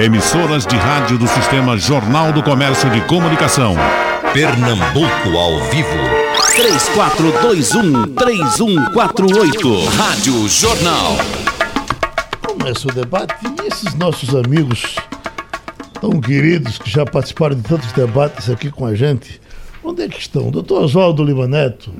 Emissoras de rádio do Sistema Jornal do Comércio de Comunicação. Pernambuco ao vivo. 3421-3148. Rádio Jornal. Começa o debate e esses nossos amigos tão queridos que já participaram de tantos debates aqui com a gente, onde é que estão? Doutor Oswaldo Lima Neto,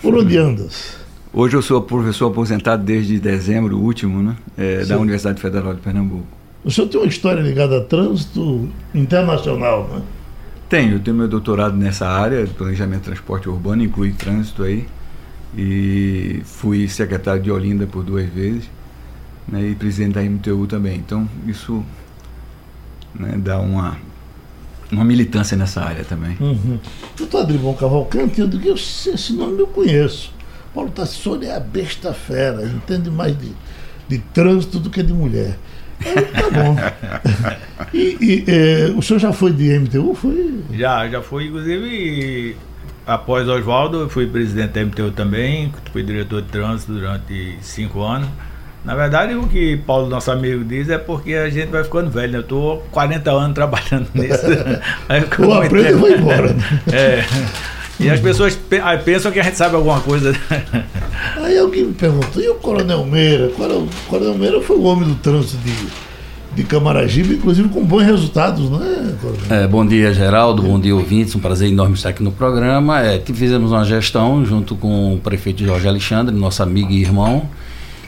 por onde andas? Hoje eu sou professor aposentado desde dezembro último, né? É, da Universidade Federal de Pernambuco. O senhor tem uma história ligada a trânsito internacional, né? Tenho, eu tenho meu doutorado nessa área, planejamento de transporte urbano, inclui trânsito aí. E fui secretário de Olinda por duas vezes, né, e presidente da MTU também. Então, isso né, dá uma, uma militância nessa área também. Uhum. Doutor Adribon Cavalcante, eu digo, esse nome eu conheço. Paulo Tassoni é a besta fera, entende mais de, de trânsito do que de mulher. Tá bom. E, e é, o senhor já foi de MTU? Foi? Já, já fui, inclusive, após Oswaldo, fui presidente da MTU também, fui diretor de trânsito durante cinco anos. Na verdade, o que Paulo, nosso amigo, diz é porque a gente vai ficando velho, né? Eu estou 40 anos trabalhando nisso. o aprende e vai embora. Né? É. E as pessoas pensam que a gente sabe alguma coisa. Aí alguém me perguntou, e o Coronel Meira? O Coronel Meira foi o homem do trânsito de, de Camaragibe, inclusive com bons resultados, não é, é Bom dia, Geraldo, bom dia, ouvintes, um prazer enorme estar aqui no programa. É, fizemos uma gestão junto com o prefeito Jorge Alexandre, nosso amigo e irmão,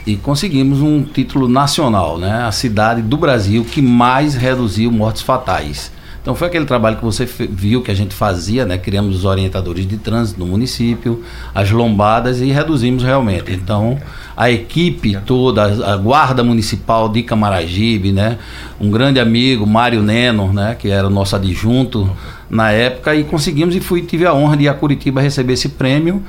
e conseguimos um título nacional, né? A cidade do Brasil que mais reduziu mortes fatais. Então foi aquele trabalho que você viu que a gente fazia, né? Criamos os orientadores de trânsito no município, as lombadas e reduzimos realmente. Então a equipe toda, a guarda municipal de Camaragibe, né? Um grande amigo, Mário Neno, né? Que era o nosso adjunto na época e conseguimos e fui tive a honra de ir a Curitiba receber esse prêmio.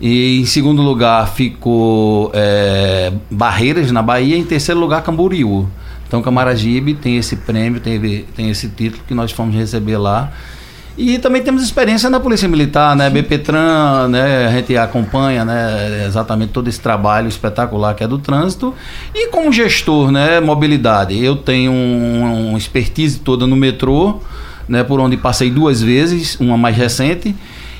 E em segundo lugar ficou é, Barreiras, na Bahia. Em terceiro lugar, Camboriú. Então Camaragibe tem esse prêmio, tem, tem esse título que nós fomos receber lá. E também temos experiência na Polícia Militar, né? BPTran, né? A gente acompanha, né? Exatamente todo esse trabalho espetacular que é do trânsito. E como gestor, né? Mobilidade. Eu tenho um, um expertise toda no metrô, né? Por onde passei duas vezes, uma mais recente.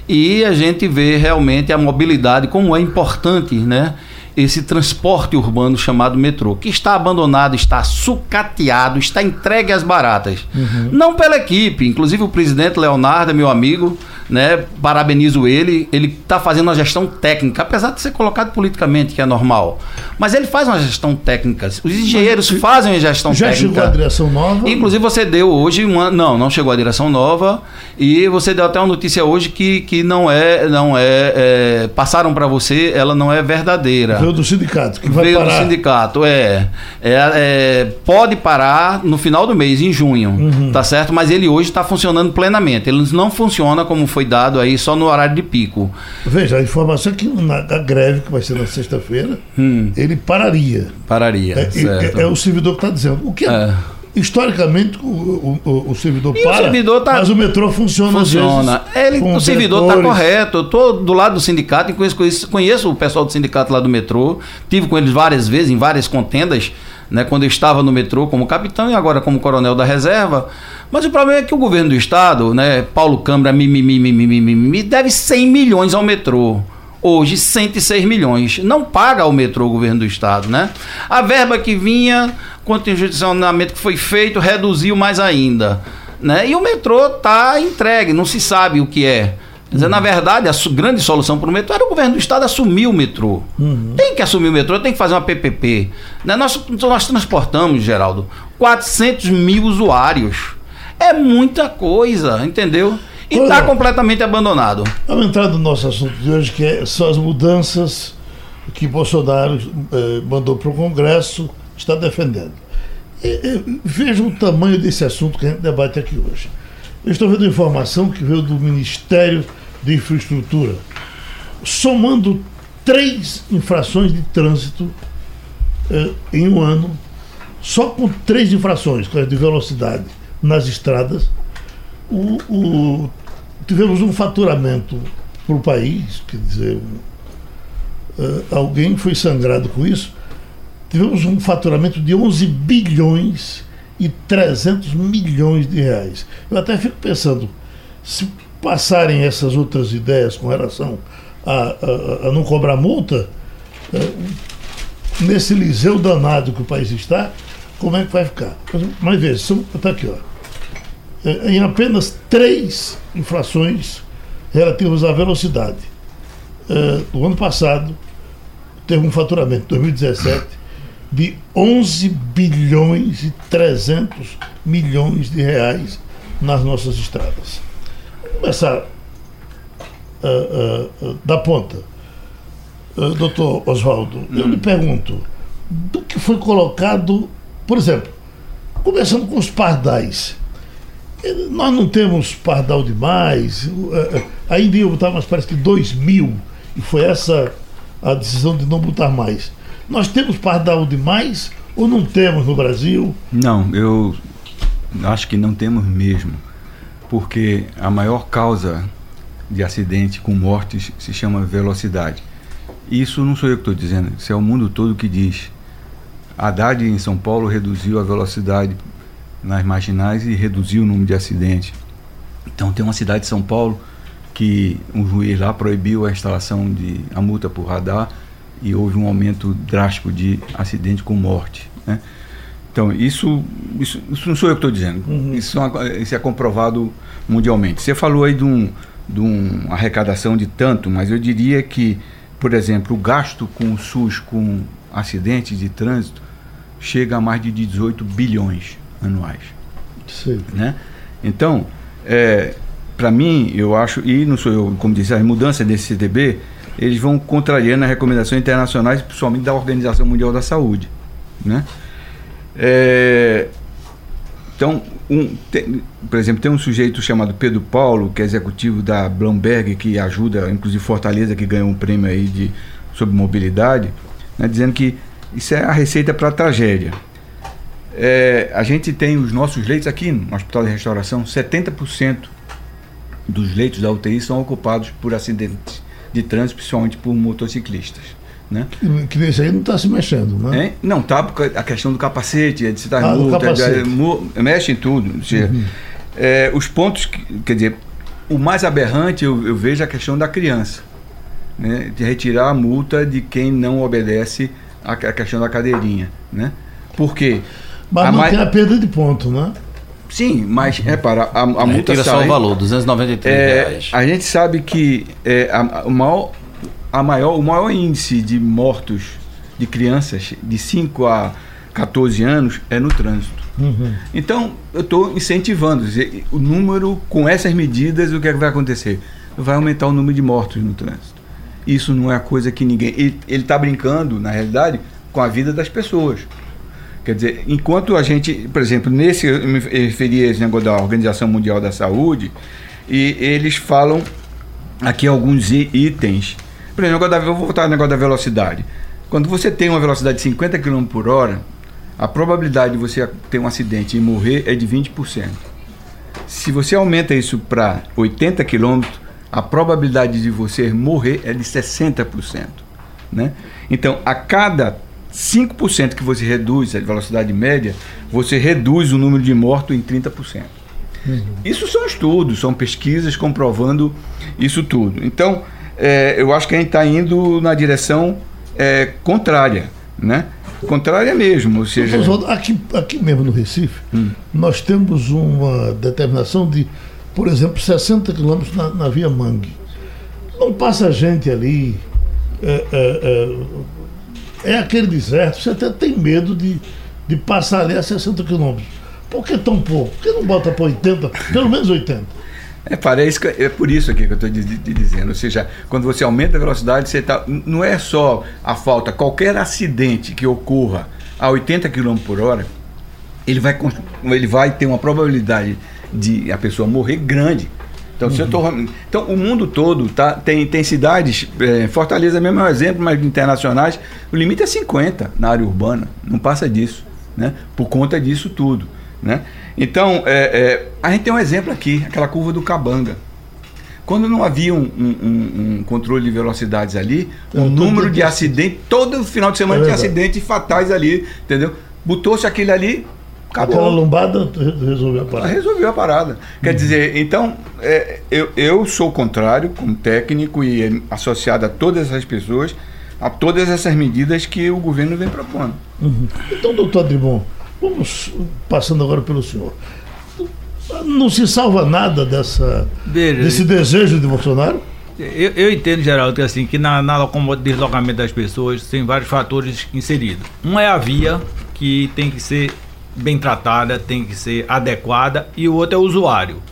E a gente vê realmente a mobilidade como é importante, né? Esse transporte urbano chamado metrô, que está abandonado, está sucateado, está entregue às baratas. Uhum. Não pela equipe, inclusive o presidente Leonardo, meu amigo, né? Parabenizo ele. Ele está fazendo uma gestão técnica, apesar de ser colocado politicamente, que é normal. Mas ele faz uma gestão técnica. Os engenheiros Mas, fazem uma gestão já técnica. Já chegou a direção nova? Inclusive, você deu hoje uma. Não, não chegou a direção nova. E você deu até uma notícia hoje que, que não é. não é, é Passaram para você, ela não é verdadeira. Veio do sindicato, que vai Veio parar. do sindicato, é, é, é, Pode parar no final do mês, em junho. Uhum. Tá certo? Mas ele hoje está funcionando plenamente. Ele não funciona como foi dado aí só no horário de pico. Veja, a informação é que na greve, que vai ser na sexta-feira, hum. ele pararia. Pararia. É, é, é o servidor que está dizendo. O que é, é. Historicamente, o, o, o servidor e para, o servidor tá, mas o metrô funciona. Funciona. Ele, o servidor está correto. Eu estou do lado do sindicato e conheço, conheço o pessoal do sindicato lá do metrô. Tive com eles várias vezes, em várias contendas né, quando eu estava no metrô como capitão e agora como coronel da reserva. Mas o problema é que o governo do estado, né, Paulo Câmara, me, me, me, me, me, me, me deve 100 milhões ao metrô. Hoje, 106 milhões. Não paga ao metrô o governo do estado, né? A verba que vinha, contingência que foi feito, reduziu mais ainda. Né? E o metrô está entregue, não se sabe o que é. Quer dizer, na verdade, a grande solução para o metrô era o governo do estado assumir o metrô. Uhum. Tem que assumir o metrô, tem que fazer uma PPP. Né? Nós, nós transportamos, Geraldo, 400 mil usuários. É muita coisa, entendeu? E está completamente abandonado. Vamos entrar no nosso assunto de hoje, que é, são as mudanças que Bolsonaro eh, mandou para o Congresso, está defendendo. E, e, veja o tamanho desse assunto que a gente debate aqui hoje. Eu estou vendo informação que veio do Ministério de Infraestrutura, somando três infrações de trânsito eh, em um ano, só com três infrações, que é de velocidade nas estradas, o, o, tivemos um faturamento para o país, quer dizer, uh, alguém foi sangrado com isso, tivemos um faturamento de 11 bilhões e 300 milhões de reais. Eu até fico pensando, se passarem essas outras ideias com relação a, a, a não cobrar multa, é, nesse liceu danado que o país está, como é que vai ficar? Mas veja, está aqui, ó. É, em apenas três infrações relativas à velocidade. É, no ano passado, teve um faturamento, 2017, de 11 bilhões e 300 milhões de reais nas nossas estradas. Vamos começar uh, uh, da ponta. Uh, doutor Oswaldo, hum. eu lhe pergunto, do que foi colocado, por exemplo, começando com os pardais. Nós não temos pardal demais, ainda ia botar, mas parece que 2 mil, e foi essa a decisão de não botar mais. Nós temos pardal demais ou não temos no Brasil? Não, eu acho que não temos mesmo. Porque a maior causa de acidente com mortes se chama velocidade. Isso não sou eu que estou dizendo, isso é o mundo todo que diz. Haddad em São Paulo reduziu a velocidade nas marginais e reduziu o número de acidentes. Então tem uma cidade de São Paulo que um juiz lá proibiu a instalação de a multa por radar e houve um aumento drástico de acidente com morte. Né? Então, isso, isso, isso, não sou eu que estou dizendo, uhum. isso, é isso, é comprovado mundialmente. Você falou aí de, um, de uma arrecadação de tanto, mas eu diria que, por exemplo, o gasto com o SUS com acidentes de trânsito chega a mais de 18 bilhões anuais. Sim. Né? Então, é, para mim, eu acho, e não sou eu, como disse, a mudança desse CTB eles vão contrariando as recomendações internacionais, principalmente da Organização Mundial da Saúde. Né? É, então, um, tem, por exemplo, tem um sujeito chamado Pedro Paulo, que é executivo da Bloomberg, que ajuda, inclusive Fortaleza, que ganhou um prêmio aí de, sobre mobilidade, né, dizendo que isso é a receita para a tragédia. É, a gente tem os nossos leitos aqui no Hospital de Restauração, 70% dos leitos da UTI são ocupados por acidentes de trânsito, principalmente por motociclistas. Né? Que nesse aí não está se mexendo, né? É? Não, tá porque a questão do capacete, de citar ah, multa, de, mexe em tudo. Seja, uhum. é, os pontos, que, quer dizer, o mais aberrante eu, eu vejo a questão da criança. Né? De retirar a multa de quem não obedece à questão da cadeirinha. Né? Por quê? Mas a não mais... tem a perda de ponto, né? Sim, mas repara, a, a multa Tira sai, só o valor, 293 é, reais. A gente sabe que é, a, a, maior, a maior, o maior índice de mortos de crianças de 5 a 14 anos é no trânsito. Uhum. Então, eu estou incentivando. O número, com essas medidas, o que, é que vai acontecer? Vai aumentar o número de mortos no trânsito. Isso não é a coisa que ninguém. Ele está brincando, na realidade, com a vida das pessoas. Quer dizer, enquanto a gente, por exemplo, nesse, eu me referi a esse negócio da Organização Mundial da Saúde, e eles falam aqui alguns itens. Por exemplo, da, vou voltar ao negócio da velocidade. Quando você tem uma velocidade de 50 km por hora, a probabilidade de você ter um acidente e morrer é de 20%. Se você aumenta isso para 80 km, a probabilidade de você morrer é de 60%. Né? Então, a cada 5% que você reduz a velocidade média, você reduz o número de mortos em 30%. Uhum. Isso são estudos, são pesquisas comprovando isso tudo. Então, é, eu acho que a gente está indo na direção é, contrária, né? Contrária mesmo, ou seja... Aqui, aqui mesmo no Recife, hum. nós temos uma determinação de, por exemplo, 60 quilômetros na, na via Mangue. Não passa gente ali... É, é, é é aquele deserto, você até tem medo de, de passar ali a 60 quilômetros. Por que tão pouco? Por que não bota para 80, pelo menos 80? É, parece que é por isso aqui que eu estou dizendo. Ou seja, quando você aumenta a velocidade, você tá, não é só a falta, qualquer acidente que ocorra a 80 km por hora, ele vai, ele vai ter uma probabilidade de a pessoa morrer grande. Então, uhum. tô, então o mundo todo tá, tem, tem cidades, é, Fortaleza mesmo é um exemplo, mas internacionais, o limite é 50 na área urbana, não passa disso, né? por conta disso tudo. Né? Então, é, é, a gente tem um exemplo aqui, aquela curva do Cabanga. Quando não havia um, um, um controle de velocidades ali, o número de acidentes, todo final de semana é tinha acidentes fatais ali, entendeu? Botou-se aquele ali, Acabou. Aquela lombada resolveu a parada. Resolveu a parada. Quer dizer, então, é, eu, eu sou contrário, como técnico e associado a todas essas pessoas, a todas essas medidas que o governo vem propondo. Uhum. Então, doutor Adribon, vamos passando agora pelo senhor. Não se salva nada dessa, Veja, desse desejo de Bolsonaro? Eu, eu entendo, Geraldo, que, assim, que na, na deslocamento das pessoas tem vários fatores inseridos. Um é a via, que tem que ser bem tratada, tem que ser adequada, e o outro é o usuário.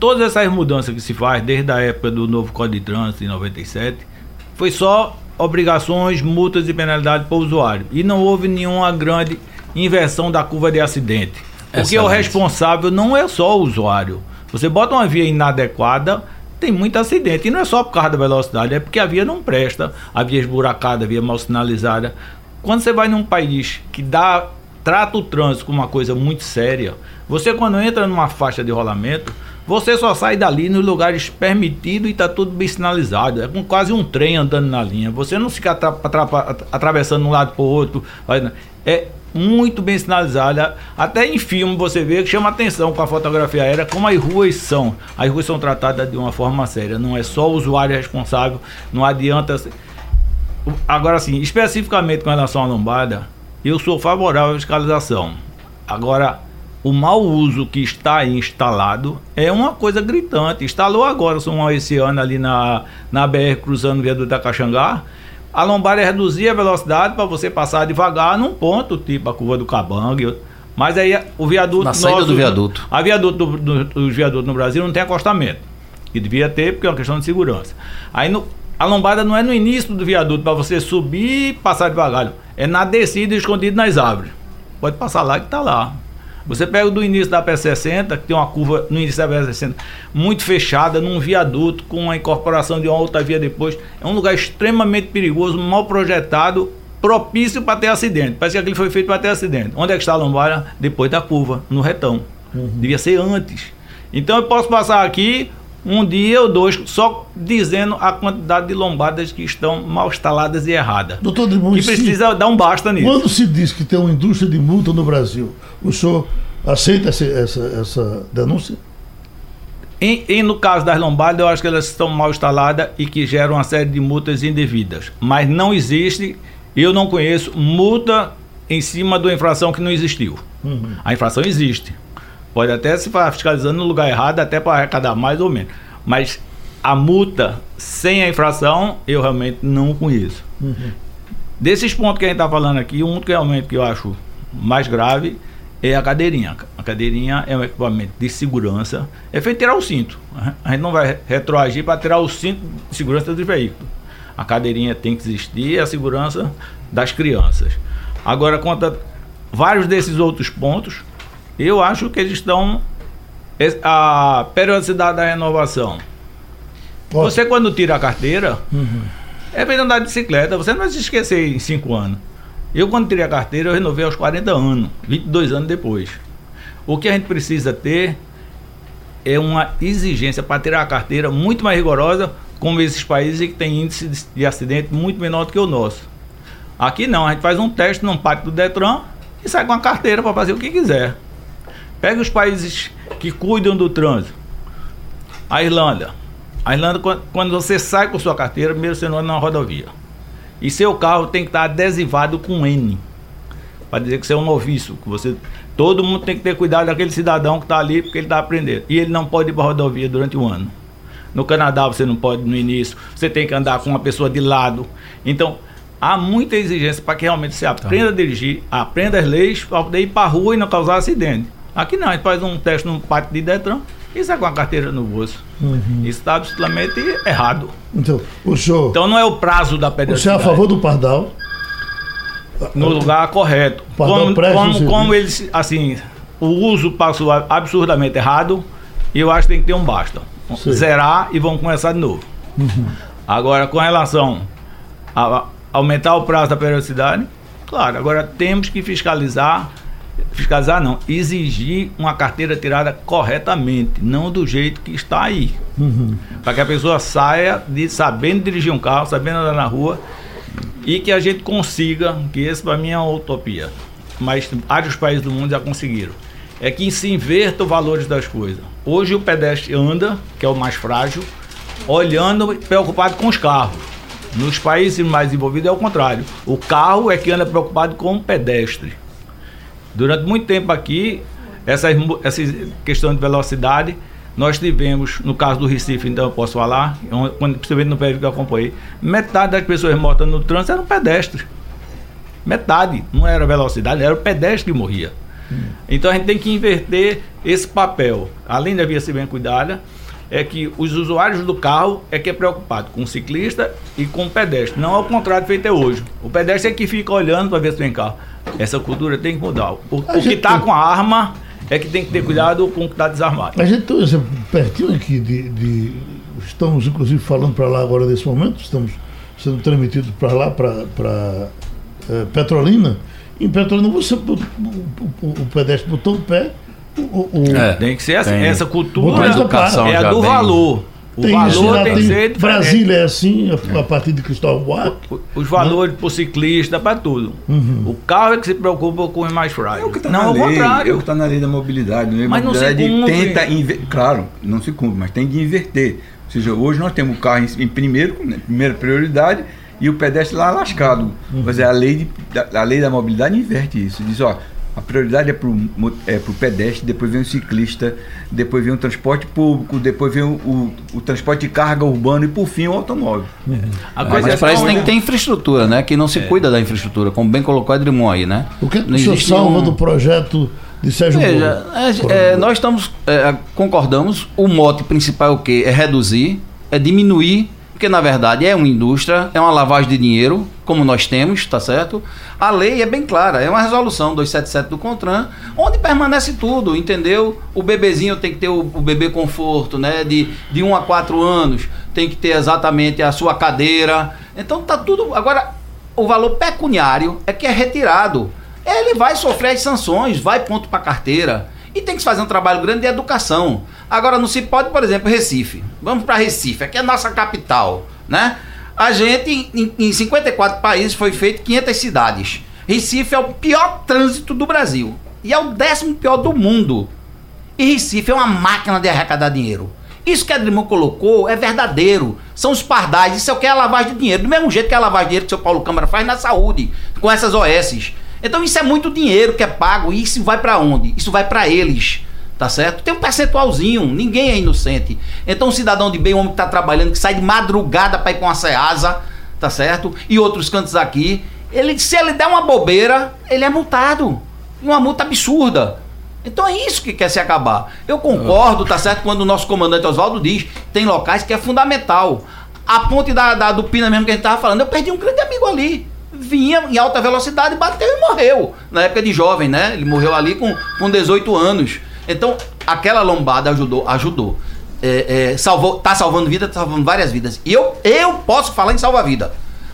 Todas essas mudanças que se faz desde a época do novo Código de Trânsito, em 97, foi só obrigações, multas e penalidades para o usuário. E não houve nenhuma grande inversão da curva de acidente. Porque o Excelente. responsável não é só o usuário. Você bota uma via inadequada, tem muito acidente. E não é só por causa da velocidade, é porque a via não presta, a via esburacada, a via mal sinalizada. Quando você vai num país que dá trata o trânsito como uma coisa muito séria, você quando entra numa faixa de rolamento, você só sai dali nos lugares permitidos e está tudo bem sinalizado. É quase um trem andando na linha. Você não fica atra- atra- atravessando de um lado para o outro. É muito bem sinalizada. Até em filme você vê que chama atenção com a fotografia aérea como as ruas são. As ruas são tratadas de uma forma séria. Não é só o usuário responsável. Não adianta. Agora, sim, especificamente com relação à lombada, eu sou favorável à fiscalização. Agora, o mau uso que está aí instalado é uma coisa gritante. Instalou agora, são esse ano ali na, na BR cruzando o viaduto da Caxangá. A lombada é reduzir a velocidade para você passar devagar num ponto, tipo a curva do Cabangue. Mas aí o viaduto. Na saída do viaduto. A viaduto do, do, dos viadutos no Brasil não tem acostamento. Que devia ter, porque é uma questão de segurança. Aí no, a lombada não é no início do viaduto para você subir e passar devagar. É na descida escondido nas árvores. Pode passar lá que está lá. Você pega do início da P60, que tem uma curva no início da P60 muito fechada, num viaduto, com a incorporação de uma outra via depois. É um lugar extremamente perigoso, mal projetado, propício para ter acidente. Parece que aquilo foi feito para ter acidente. Onde é que está a lombada? Depois da curva, no retão. Devia ser antes. Então eu posso passar aqui um dia ou dois só dizendo a quantidade de lombadas que estão mal instaladas e erradas. Doutor Adribon, Que precisa dar um basta nisso. Quando se diz que tem uma indústria de multa no Brasil, o senhor aceita essa, essa, essa denúncia? E, e no caso das lombadas, eu acho que elas estão mal instaladas e que geram uma série de multas indevidas. Mas não existe, eu não conheço, multa em cima de uma infração que não existiu. A infração existe. Pode até se fiscalizando no lugar errado, até para arrecadar mais ou menos. Mas a multa sem a infração, eu realmente não conheço. Desses pontos que a gente está falando aqui, um que realmente que eu acho mais grave é a cadeirinha. A cadeirinha é um equipamento de segurança. É feito tirar o cinto. A gente não vai retroagir para tirar o cinto de segurança do veículo. A cadeirinha tem que existir, é a segurança das crianças. Agora, quanto a vários desses outros pontos, eu acho que eles estão. es- A periodicidade da renovação. Ó, Você, quando tira a carteira, é feito andar de bicicleta. Você não vai se esquecer em 5 anos. Eu, quando tirei a carteira, eu renovei aos 40 anos, 22 anos depois. O que a gente precisa ter é uma exigência para tirar a carteira muito mais rigorosa, como esses países que têm índice de- de acidente muito menor do que o nosso. Aqui não, a gente faz um teste num pátio do Detran e sai com a carteira para fazer o que quiser. Pega os países que cuidam do trânsito. A Irlanda. A Irlanda, quan- quando você sai com sua carteira, primeiro você não anda na rodovia. E seu carro tem que estar adesivado com N. Para dizer que você é um noviço. Que você, todo mundo tem que ter cuidado daquele cidadão que está ali porque ele está aprendendo. E ele não pode ir para a rodovia durante um ano. No Canadá você não pode no início. Você tem que andar com uma pessoa de lado. Então, há muita exigência para que realmente você aprenda a dirigir, aprenda as leis para poder ir para a rua e não causar acidente. Aqui não, a gente faz um teste num pátio de Detran e sai com a carteira no bolso. Isso está absolutamente errado. Então, o senhor, Então não é o prazo da o senhor é a favor do Pardal? no lugar correto. Pardal Como, como, como eles, assim, o uso passou absurdamente errado, e eu acho que tem que ter um basta. Sim. Zerar e vão começar de novo. Agora, com relação a, a aumentar o prazo da periodicidade, claro, agora temos que fiscalizar, fiscalizar não, exigir uma carteira tirada corretamente, não do jeito que está aí. Para que a pessoa saia de sabendo dirigir um carro, sabendo andar na rua e que a gente consiga, que esse para mim é uma utopia, mas vários países do mundo já conseguiram. É que se inverta os valores das coisas. Hoje o pedestre anda, que é o mais frágil, olhando preocupado com os carros. Nos países mais desenvolvidos é o contrário. O carro é que anda preocupado com o pedestre. Durante muito tempo aqui, essa, questão de velocidade, nós tivemos, no caso do Recife, então eu posso falar, quando, principalmente no período que eu acompanhei, metade das pessoas mortas no trânsito eram pedestres. Metade. Não era velocidade, era o pedestre que morria. Hum. Então a gente tem que inverter esse papel. Além da via ser bem cuidada, é que os usuários do carro é que é preocupado com o ciclista e com o pedestre. Não ao contrário feito é hoje. O pedestre é que fica olhando para ver se tem carro. Essa cultura tem que mudar. O, o que está com a arma é que tem que ter cuidado com o que está desarmado. A gente tem um exemplo pertinho aqui de, de Estamos, inclusive, falando para lá agora nesse momento, estamos sendo transmitidos para lá, para é, Petrolina. Em Petrolina, você, o, o, o pedestre botou o pé, o, o, é, tem que ser assim. Tem. Essa cultura é a do valor. O tem valor tem, tem que ser Brasília é assim, a, a partir de Cristóvão Buarque. Os valores né? para o ciclista, para tudo. Uhum. O carro é que se preocupa com os mais frágeis. É o que está na lei, contrário. É o que está na lei da mobilidade. Né? Mas mobilidade não se cumpre. tenta Claro, não se cumpre, mas tem que inverter. Ou seja, hoje nós temos o carro em, em primeiro, né, primeira prioridade, e o pedestre lá lascado. Uhum. Mas é a lei, de, a lei da mobilidade inverte isso. Diz, ó, a prioridade é para o é pro pedestre, depois vem o ciclista, depois vem o transporte público, depois vem o, o, o transporte de carga urbano e por fim o automóvel. É. A coisa Mas é para isso tem que ter infraestrutura, né? Que não se é. cuida da infraestrutura, como bem colocou Edrimon aí, né? O que, que o senhor salva um... do projeto de Sérgio Veja, é, é, nós estamos, é, concordamos, o mote principal é o quê? É reduzir, é diminuir porque na verdade é uma indústria, é uma lavagem de dinheiro, como nós temos, tá certo? A lei é bem clara, é uma resolução 277 do CONTRAN, onde permanece tudo, entendeu? O bebezinho tem que ter o, o bebê conforto, né? De, de 1 a 4 anos, tem que ter exatamente a sua cadeira. Então tá tudo. Agora, o valor pecuniário é que é retirado. Ele vai sofrer as sanções, vai ponto para carteira. E tem que fazer um trabalho grande de educação. Agora não se pode, por exemplo, Recife. Vamos para Recife, aqui é a nossa capital, né? A gente, em, em 54 países, foi feito 500 cidades. Recife é o pior trânsito do Brasil. E é o décimo pior do mundo. E Recife é uma máquina de arrecadar dinheiro. Isso que a Adrimão colocou é verdadeiro. São os pardais. Isso é o que é a lavagem de dinheiro. Do mesmo jeito que é a lavagem de dinheiro que o seu Paulo Câmara faz na saúde, com essas OSs. Então isso é muito dinheiro que é pago e isso vai para onde? Isso vai para eles. Tá certo? Tem um percentualzinho, ninguém é inocente. Então, um cidadão de bem, um homem que está trabalhando, que sai de madrugada para ir com a Ceasa, tá certo? E outros cantos aqui, ele, se ele der uma bobeira, ele é multado. Uma multa absurda. Então é isso que quer se acabar. Eu concordo, tá certo? Quando o nosso comandante Oswaldo diz, tem locais que é fundamental. A ponte da, da do Pina mesmo que a gente tava falando, eu perdi um grande amigo ali vinha em alta velocidade, bateu e morreu. Na época de jovem, né? Ele morreu ali com, com 18 anos. Então, aquela lombada ajudou, ajudou. É, é, salvou, tá salvando vida, tá salvando várias vidas. E eu, eu posso falar em salva-vida.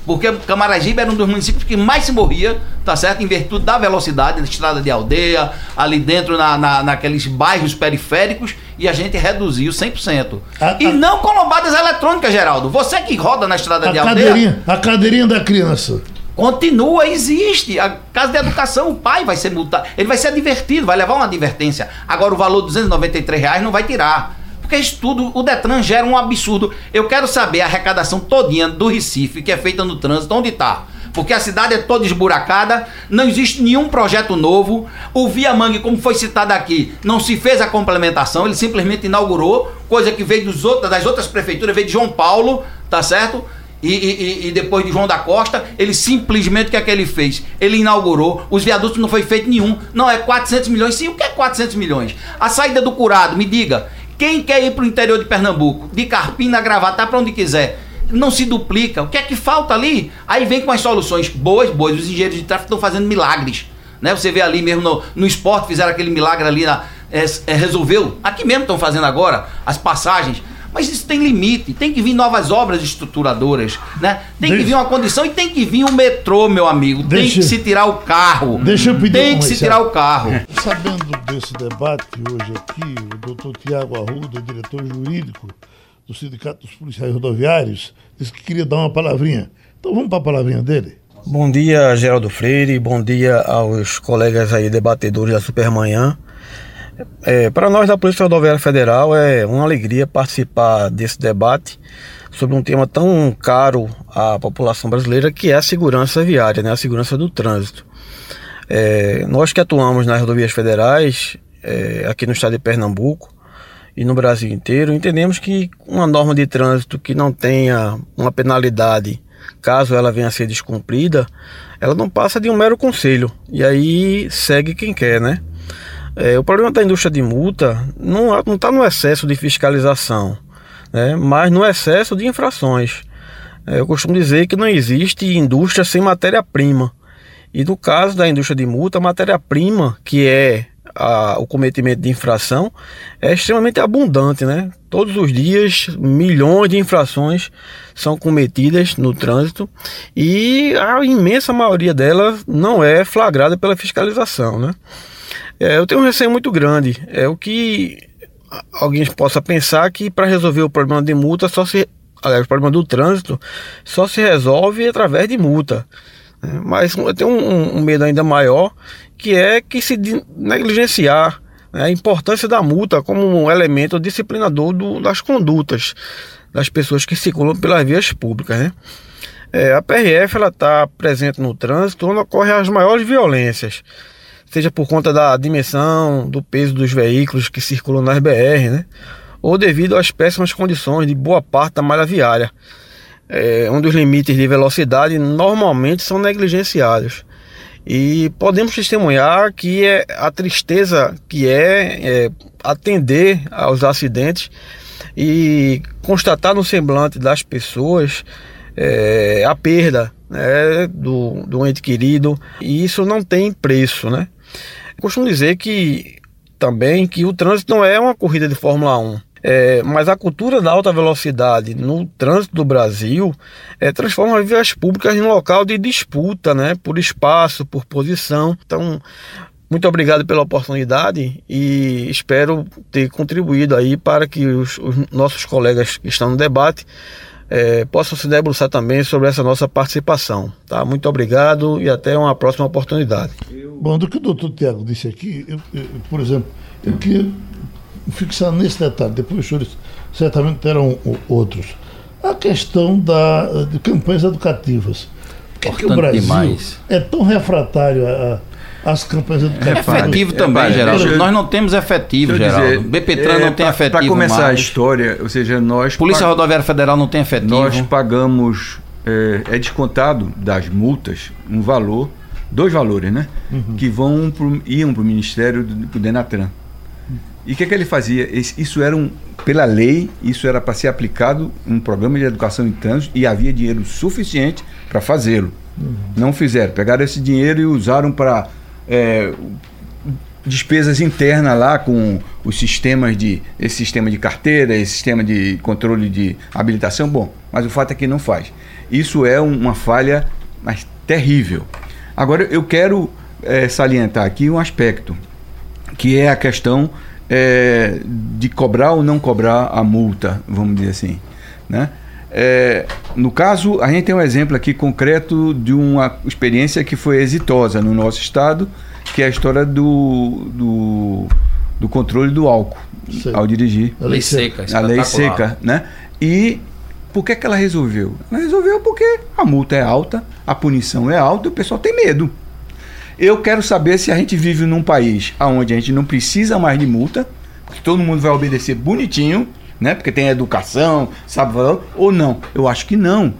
Porque Camaragibe era um dos municípios que mais se morria, tá certo? Em virtude da velocidade, da estrada de aldeia, ali dentro na, na, naqueles bairros periféricos, e a gente reduziu 100%. A, e a, não com lombadas eletrônicas, Geraldo. Você que roda na estrada de aldeia. A cadeirinha da criança. Continua, existe. A casa de educação, o pai vai ser multado. Ele vai ser advertido, vai levar uma advertência. Agora o valor de 293 reais não vai tirar. Porque isso tudo, o Detran gera um absurdo. Eu quero saber a arrecadação todinha do Recife, que é feita no trânsito, onde está? Porque a cidade é toda esburacada, não existe nenhum projeto novo. O Via Mangue, como foi citado aqui, não se fez a complementação, ele simplesmente inaugurou, coisa que veio dos outros, das outras prefeituras, veio de João Paulo, tá certo? E, e, e, depois de João da Costa, ele simplesmente o que é que ele fez? Ele inaugurou, os viadutos não foi feito nenhum. Não, é 400 milhões. Sim, o que é 400 milhões? A saída do curado, me diga, quem quer ir para o interior de Pernambuco? De Carpina, Gravatar, para onde quiser. Não se duplica. O que é que falta ali? Aí vem com as soluções boas, boas. Os engenheiros de tráfego estão fazendo milagres. Né? Você vê ali mesmo no, no esporte, fizeram aquele milagre ali, na, é, é, resolveu. Aqui mesmo estão fazendo agora as passagens. Mas isso tem limite, tem que vir novas obras estruturadoras, né? Tem Deixa... que vir uma condição e tem que vir um metrô, meu amigo. Deixa... Tem que se tirar o carro. Deixa eu pedir Tem que se tirar o carro. Sabendo desse debate hoje aqui, o doutor Tiago Arruda, diretor jurídico do Sindicato dos Policiais Rodoviários, disse que queria dar uma palavrinha. Então vamos para a palavrinha dele. Bom dia, Geraldo Freire. Bom dia aos colegas aí debatedores da Supermanhã. É, para nós da Polícia Rodoviária Federal é uma alegria participar desse debate sobre um tema tão caro à população brasileira que é a segurança viária, né? a segurança do trânsito. É, nós que atuamos nas rodovias federais, é, aqui no estado de Pernambuco e no Brasil inteiro, entendemos que uma norma de trânsito que não tenha uma penalidade caso ela venha a ser descumprida, ela não passa de um mero conselho. E aí segue quem quer, né? É, o problema da indústria de multa não está no excesso de fiscalização, né? mas no excesso de infrações. É, eu costumo dizer que não existe indústria sem matéria-prima. E no caso da indústria de multa, a matéria-prima, que é a, o cometimento de infração é extremamente abundante, né? Todos os dias, milhões de infrações são cometidas no trânsito e a imensa maioria delas não é flagrada pela fiscalização, né? É, eu tenho um receio muito grande. É o que alguém possa pensar que para resolver o problema de multa só se aliás, o problema do trânsito só se resolve através de multa. Né? Mas eu tenho um, um medo ainda maior que é que se negligenciar né, a importância da multa como um elemento disciplinador do, das condutas das pessoas que circulam pelas vias públicas. Né? É, a PRF está presente no trânsito onde ocorrem as maiores violências, seja por conta da dimensão, do peso dos veículos que circulam nas BR, né? ou devido às péssimas condições de boa parte da malha viária, é, onde os limites de velocidade normalmente são negligenciados. E podemos testemunhar que é a tristeza que é, é atender aos acidentes e constatar no semblante das pessoas é, a perda né, do, do ente querido e isso não tem preço, né? Costumo dizer que também que o trânsito não é uma corrida de Fórmula 1. É, mas a cultura da alta velocidade no trânsito do Brasil é, transforma as vias públicas em local de disputa, né, por espaço, por posição. Então, muito obrigado pela oportunidade e espero ter contribuído aí para que os, os nossos colegas que estão no debate é, possam se debruçar também sobre essa nossa participação. Tá? Muito obrigado e até uma próxima oportunidade. Bom, do que o doutor Tiago disse aqui, eu, eu, por exemplo, eu queria fixar nesse detalhe, depois os senhores certamente terão outros. A questão da, de campanhas educativas. Por que, que o Brasil demais. é tão refratário a, as campanhas educativas. É efetivo também, é, Geraldo. Nós não temos efetivo, Geraldo. BPTran é, não tem efetivo. Para começar mais. a história, ou seja, nós. Polícia pag... Rodoviária Federal não tem efetivo. Nós pagamos. É, é descontado das multas um valor, dois valores, né? Uhum. Que vão pro, iam para o Ministério do, do Denatran. E o que, é que ele fazia? Isso era um, pela lei, isso era para ser aplicado um programa de educação em trânsito e havia dinheiro suficiente para fazê-lo. Uhum. Não fizeram. Pegaram esse dinheiro e usaram para é, despesas internas lá com os sistemas de. esse sistema de carteira, esse sistema de controle de habilitação. Bom, mas o fato é que não faz. Isso é uma falha mas terrível. Agora eu quero é, salientar aqui um aspecto, que é a questão é, de cobrar ou não cobrar a multa, vamos dizer assim. Né? É, no caso, a gente tem um exemplo aqui concreto de uma experiência que foi exitosa no nosso estado, que é a história do, do, do controle do álcool Sei. ao dirigir. A lei seca. A lei seca, né? E por que, que ela resolveu? Ela resolveu porque a multa é alta, a punição é alta e o pessoal tem medo. Eu quero saber se a gente vive num país onde a gente não precisa mais de multa, que todo mundo vai obedecer bonitinho, né? Porque tem educação, sabe ou não. Eu acho que não.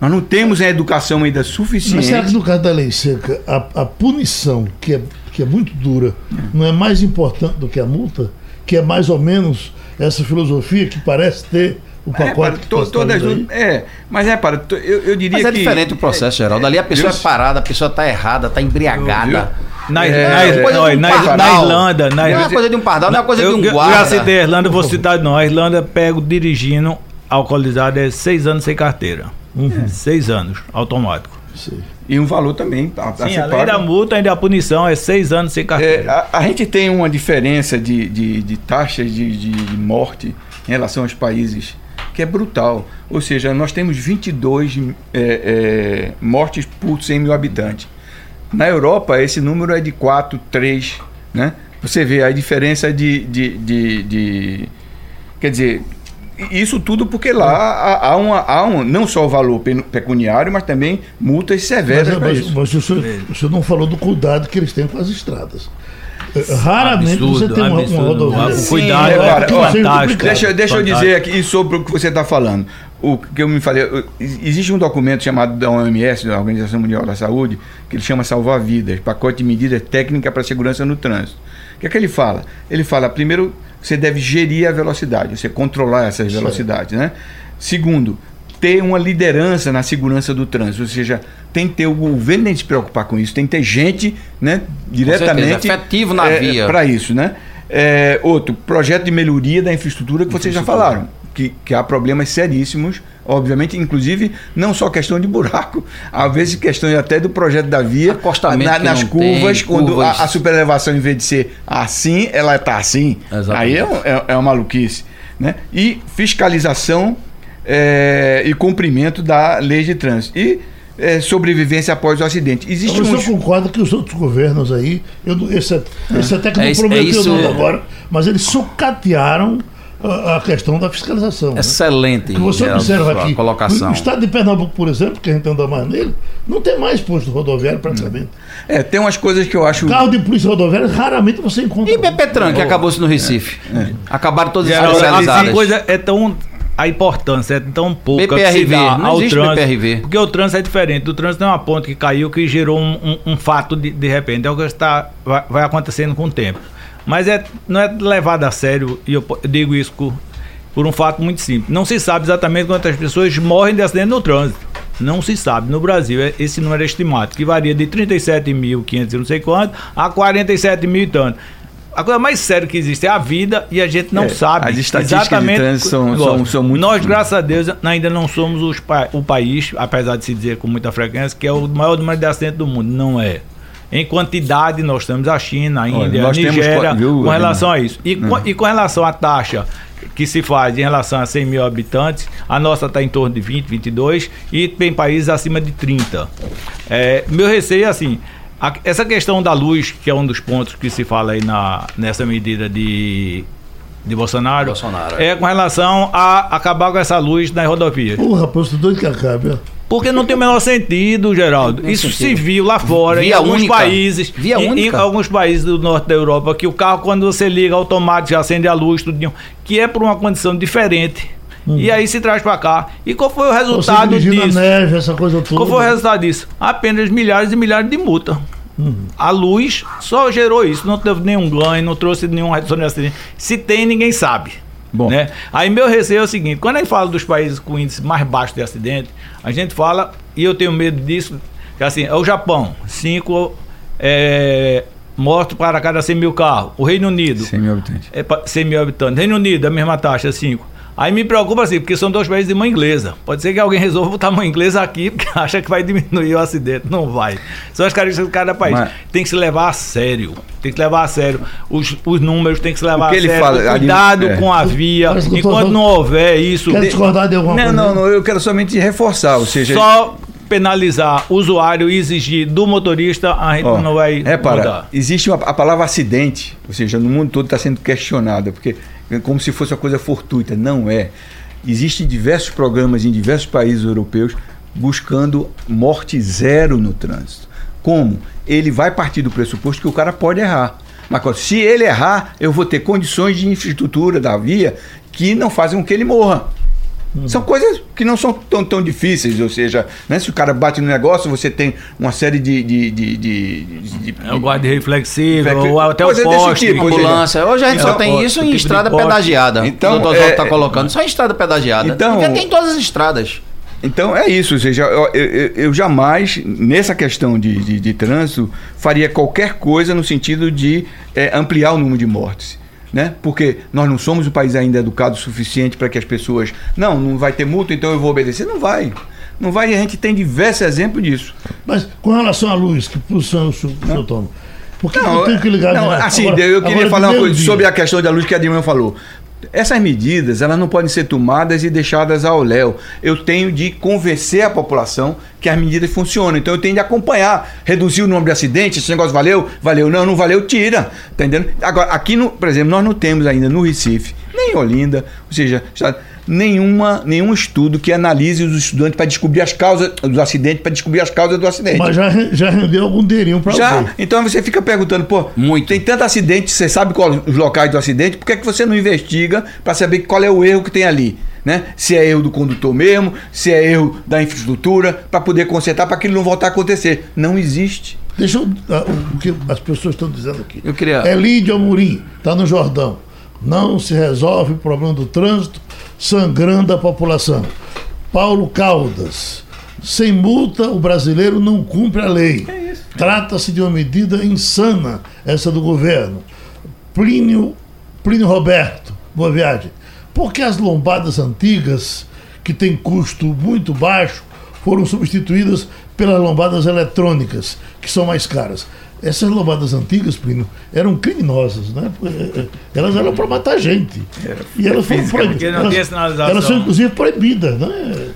Nós não temos a educação ainda suficiente. Mas será que no caso da lei seca, a, a punição, que é, que é muito dura, não é mais importante do que a multa? Que é mais ou menos essa filosofia que parece ter o pacote. É, para, to, todas, é, mas é para, eu, eu diria mas é que. é diferente o processo, é, Geraldo. Ali a pessoa é parada, a pessoa está errada, está embriagada. Na, é, na, na, na, Irlanda. Na, não é uma coisa de um pardal, não é uma coisa eu, de um guarda. Eu já citei a Irlanda, vou citar de nós. A Irlanda pego dirigindo alcoolizado é seis anos sem carteira. Uhum. Seis anos, automático. Sim. E um valor também. Tá, Sim, além paga. da multa, ainda a punição é seis anos sem carteira. É, a, a, gente tem uma diferença de, de, de taxas de, de morte em relação aos países que é brutal. Ou seja, nós temos 22 é, é, mortes por 100 mil habitantes. Na Europa, esse número é de 4, 3, né? Você vê a diferença de, de, de, de quer dizer, isso tudo porque lá há, há, uma, há um, não só o valor pecuniário, mas também multas severas. Mas, mas, mas o, senhor, o, senhor, não falou do cuidado que eles têm com as estradas. Raramente absurdo, você tem uma, uma rodovia. O cuidado é, é, fantástico. Deixa, deixa eu dizer aqui sobre o que você está falando. O que eu me falei, existe um documento chamado da OMS, da Organização Mundial da Saúde, que ele chama Salvar Vidas, pacote de medidas técnicas para segurança no trânsito. O que é que ele fala? Ele fala, primeiro, você deve gerir a velocidade, você controlar essas velocidades, né? Segundo, ter uma liderança na segurança do trânsito, ou seja, tem que ter o governo tem que se preocupar com isso, tem que ter gente, né, diretamente efetivo na é, via para isso, né? É, outro projeto de melhoria da infraestrutura que vocês já falaram, que, que há problemas seríssimos, obviamente, inclusive não só questão de buraco, às vezes questão até do projeto da via, na, nas curvas, tem, quando curvas. a, a superelevação em vez de ser assim, ela está assim, Exatamente. aí é, é, é uma maluquice, né? E fiscalização é, e cumprimento da lei de trânsito. E é, sobrevivência após o acidente. Existe então, um... Eu concordo que os outros governos aí, eu, esse, é, esse até que não é, prometeu é isso... agora, mas eles sucatearam a, a questão da fiscalização. Né? Excelente. Né? Que você observa aqui, colocação. no estado de Pernambuco, por exemplo, que a gente anda mais nele, não tem mais posto rodoviário praticamente. É, tem umas coisas que eu acho. Carro de polícia rodoviária, raramente você encontra. E Bepetran, que acabou-se no Recife. É. Acabaram todas as especializadas. A coisa é tão a importância é tão pouca BPRV, que não ao trânsito. BPRV. Porque o trânsito é diferente. O trânsito é uma ponte que caiu que gerou um, um, um fato de, de repente. É o que está, vai, vai, acontecendo com o tempo. Mas é, não é levado a sério, e eu, digo isso por, por um fato muito simples. Não se sabe exatamente quantas pessoas morrem de acidente no trânsito. Não se sabe. No Brasil, é, esse número é estimado, que varia de 37.500 e não sei quanto a 47 mil e tanto. A coisa mais séria que existe é a vida e a gente não é, sabe as estatísticas exatamente. são, são, são, muito. Nós, graças a Deus, ainda não somos os, o país, apesar de se dizer com muita frequência, que é o maior número de acidentes do mundo. Não é. Em quantidade, nós temos a China, a Índia, Olha, a Nigéria, temos, com relação a isso. E, com, é. e com relação à taxa que se faz em relação a 100 mil habitantes, a nossa está em torno de 20, 22 e tem países acima de 30. É, meu receio é assim a, essa questão da luz, que é um dos pontos que se fala aí na, nessa medida de, de Bolsonaro, Bolsonaro é. é com relação a acabar com essa luz nas rodovias. Porra, rapaz, tô doido que acabe, porque não tem o menor sentido, Geraldo. Isso sentido. se viu lá fora, Via em alguns única. países. Via em, em, alguns países do norte da Europa, que o carro, quando você liga automático, já acende a luz, tudo, que é por uma condição diferente. Hum. E aí se traz para cá. E qual foi o resultado disso? Neve, essa coisa toda. Qual foi o resultado disso? Apenas milhares e milhares de multa. Hum. A luz só gerou isso, não teve nenhum ganho, não trouxe nenhum redução de acidente. Se tem, ninguém sabe. Bom. Né? Aí meu receio é o seguinte: quando a gente fala dos países com índice mais baixo de acidente, a gente fala, e eu tenho medo disso, que assim, é o Japão, cinco é, mortos para cada 100 mil carros. O Reino Unido. 100 mil habitantes. É, 100 mil habitantes. Reino Unido, a mesma taxa, 5. Aí me preocupa assim, porque são dois países de mãe inglesa. Pode ser que alguém resolva botar mãe inglesa aqui porque acha que vai diminuir o acidente. Não vai. São as características de cada país. Mas... Tem que se levar a sério. Tem que levar a sério. Os, os números tem que se levar a sério. Fala, Cuidado ali, é. com a via. Enquanto não houver isso. Quer discordar de alguma não, coisa? Não, não, eu quero somente reforçar. Ou seja, só penalizar o usuário e exigir do motorista, a gente oh, não vai repara, mudar. Existe uma, a palavra acidente, ou seja, no mundo todo está sendo questionada, porque como se fosse uma coisa fortuita. Não é. Existem diversos programas em diversos países europeus buscando morte zero no trânsito. Como? Ele vai partir do pressuposto que o cara pode errar. Mas se ele errar, eu vou ter condições de infraestrutura da via que não fazem com que ele morra. São coisas que não são tão, tão difíceis, ou seja, né, se o cara bate no negócio, você tem uma série de. de, de, de, de é o guarda reflexivo, ou até o poste, tipo, ambulância. Hoje a gente só tem isso em tipo estrada pedagiada. Então, o Oswaldo está é, colocando, só em estrada pedagiada. Então, Porque tem todas as estradas. Então é isso, ou seja, eu, eu, eu jamais, nessa questão de, de, de, trânsito, faria qualquer coisa no sentido de é, ampliar o número de mortes né? Porque nós não somos um país ainda educado o suficiente para que as pessoas, não, não vai ter multa, então eu vou obedecer. Não vai. Não vai e a gente tem diversos exemplos disso. Mas com relação à luz, que o senhor toma? Por que não, eu tenho que ligar não, Assim, agora, eu queria falar uma coisa dia. sobre a questão da luz que a Dilma falou. Essas medidas elas não podem ser tomadas e deixadas ao léu. Eu tenho de convencer a população que as medidas funcionam. Então eu tenho de acompanhar, reduzir o número de acidentes. Esse negócio valeu? Valeu. Não, não valeu, tira. Tá entendendo? Agora, aqui, no, por exemplo, nós não temos ainda no Recife, nem em Olinda, ou seja, nenhuma, nenhum estudo que analise os estudantes para descobrir as causas dos acidentes, para descobrir as causas do acidente. Mas já, já rendeu algum dinheirinho para Já. Então você fica perguntando, pô, Muito. tem tanto acidente, você sabe quais os locais do acidente, por que, é que você não investiga para saber qual é o erro que tem ali? Né? Se é erro do condutor mesmo, se é erro da infraestrutura, para poder consertar, para aquilo não voltar a acontecer. Não existe. Deixa eu. ah, O que as pessoas estão dizendo aqui. Eu queria- Elídio Amorim, está no Jordão. Não se resolve o problema do trânsito sangrando a população. Paulo Caldas. Sem multa, o brasileiro não cumpre a lei. Trata-se de uma medida insana, essa do governo. Plínio, Plínio Roberto, boa viagem. Por que as lombadas antigas, que têm custo muito baixo, foram substituídas pelas lombadas eletrônicas, que são mais caras? Essas lombadas antigas, Plínio, eram criminosas, né? Elas eram para matar gente. e elas foram proibidas. porque não Elas, elas são, inclusive, proibidas, né?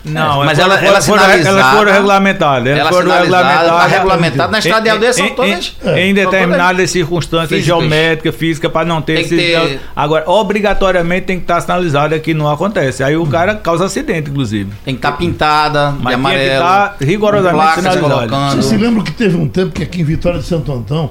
Não, Mas elas ela- foram- ela foram, elas foram regulamentadas. Elas Ela foram tá regulamentadas. regulamentada na estrada de aldeia, são todas- Em, é, determinadas circunstâncias geométricas, físicas, para não ter Tem que esse. ter- Agora, obrigatoriamente tem que estar sinalizada que não acontece. Aí o cara causa acidente, inclusive. Tem que estar pintada de Mas tinha que amarelo. estar rigorosamente sinalizada. colocando. Você se lembra que teve um tempo que aqui em Vitória de Santo Antão.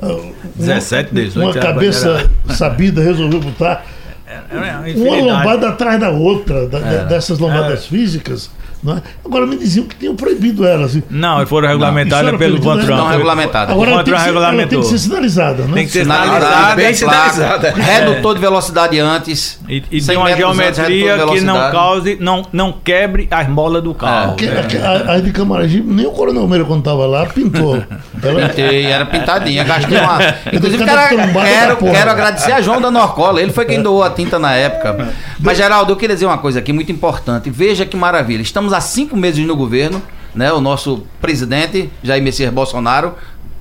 ah, uma- 17, 18, Uma era- cabeça sabida resolveu botar Era uma uma lombada atrás da outra, da- Era. dessas lombadas Era. físicas. Não é? Agora me diziam que tinham proibido elas. Não, foram regulamentadas pelo né? Contran. Não regulamentadas. Agora ela tem, ser, ela tem que ser sinalizada, né? Tem que ser Sinalizada, sinalizada bem sinalizada. Redutor de velocidade antes. E, e 100 tem uma metros antes, geometria que não cause, não, não quebre as molas do carro. Porque a, a- a de Camaragibe, nem o Coronel Meira, quando estava lá, pintou. Ela, Pintei, era pintadinha, gastei uma. Inclusive, quero, quero, quero agradecer a João da Norcola. Ele foi quem doou a tinta na época. Mas, Geraldo, eu queria dizer uma coisa aqui muito importante. Veja que maravilha. Estamos há cinco meses no governo, né? O nosso presidente, Jair Messias Bolsonaro,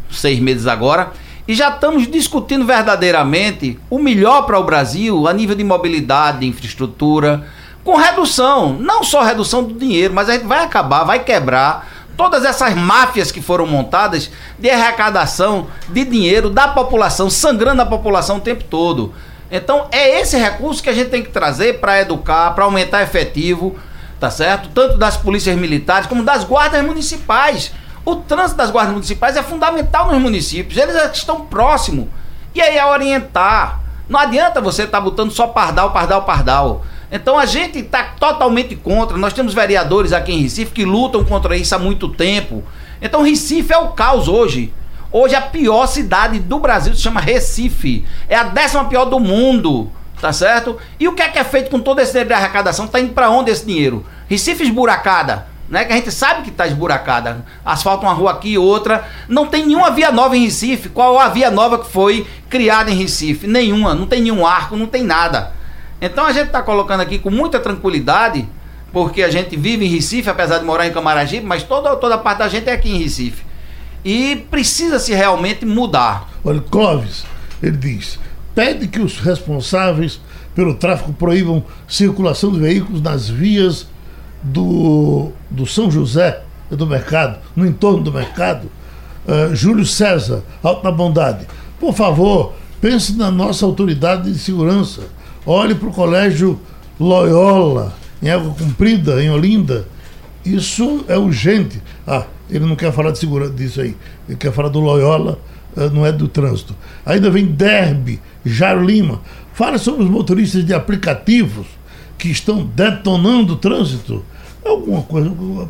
seis meses agora. E já estamos discutindo verdadeiramente o melhor para o Brasil a nível de mobilidade, de infraestrutura, com redução, não só redução do dinheiro, mas a gente vai acabar, vai quebrar todas essas máfias que foram montadas de arrecadação de dinheiro da população, sangrando a população o tempo todo. Então é esse recurso que a gente tem que trazer para educar, para aumentar efetivo, tá certo? Tanto das polícias militares como das guardas municipais. O trânsito das guardas municipais é fundamental nos municípios, eles é estão próximos. E aí é orientar. Não adianta você estar botando só pardal, pardal, pardal. Então a gente está totalmente contra. Nós temos vereadores aqui em Recife que lutam contra isso há muito tempo. Então Recife é o caos hoje. Hoje a pior cidade do Brasil se chama Recife. É a décima pior do mundo. Tá certo? E o que é que é feito com todo esse dinheiro de arrecadação? Tá indo para onde esse dinheiro? Recife esburacada. Né, que a gente sabe que está esburacada. Asfalta uma rua aqui outra. Não tem nenhuma via nova em Recife. Qual a via nova que foi criada em Recife? Nenhuma. Não tem nenhum arco, não tem nada. Então a gente está colocando aqui com muita tranquilidade, porque a gente vive em Recife, apesar de morar em Camaragibe, mas toda, toda parte da gente é aqui em Recife. E precisa-se realmente mudar. Olha, Clóvis, ele diz: pede que os responsáveis pelo tráfico proíbam circulação de veículos nas vias do, do São José do mercado, no entorno do mercado. Ah, Júlio César, Alto da Bondade. Por favor, pense na nossa autoridade de segurança. Olhe para o colégio Loyola, em Água Comprida, em Olinda. Isso é urgente. Ah, ele não quer falar de segurança disso aí. Ele quer falar do Loyola, não é do trânsito. Ainda vem Derby, Jairo Lima. Fala sobre os motoristas de aplicativos que estão detonando o trânsito. Alguma coisa. O,